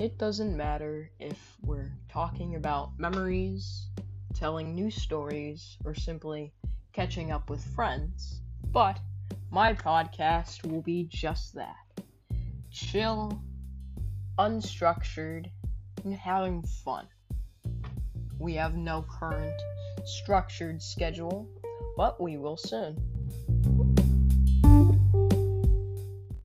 It doesn't matter if we're talking about memories, telling new stories, or simply catching up with friends, but my podcast will be just that chill, unstructured, and having fun. We have no current structured schedule, but we will soon.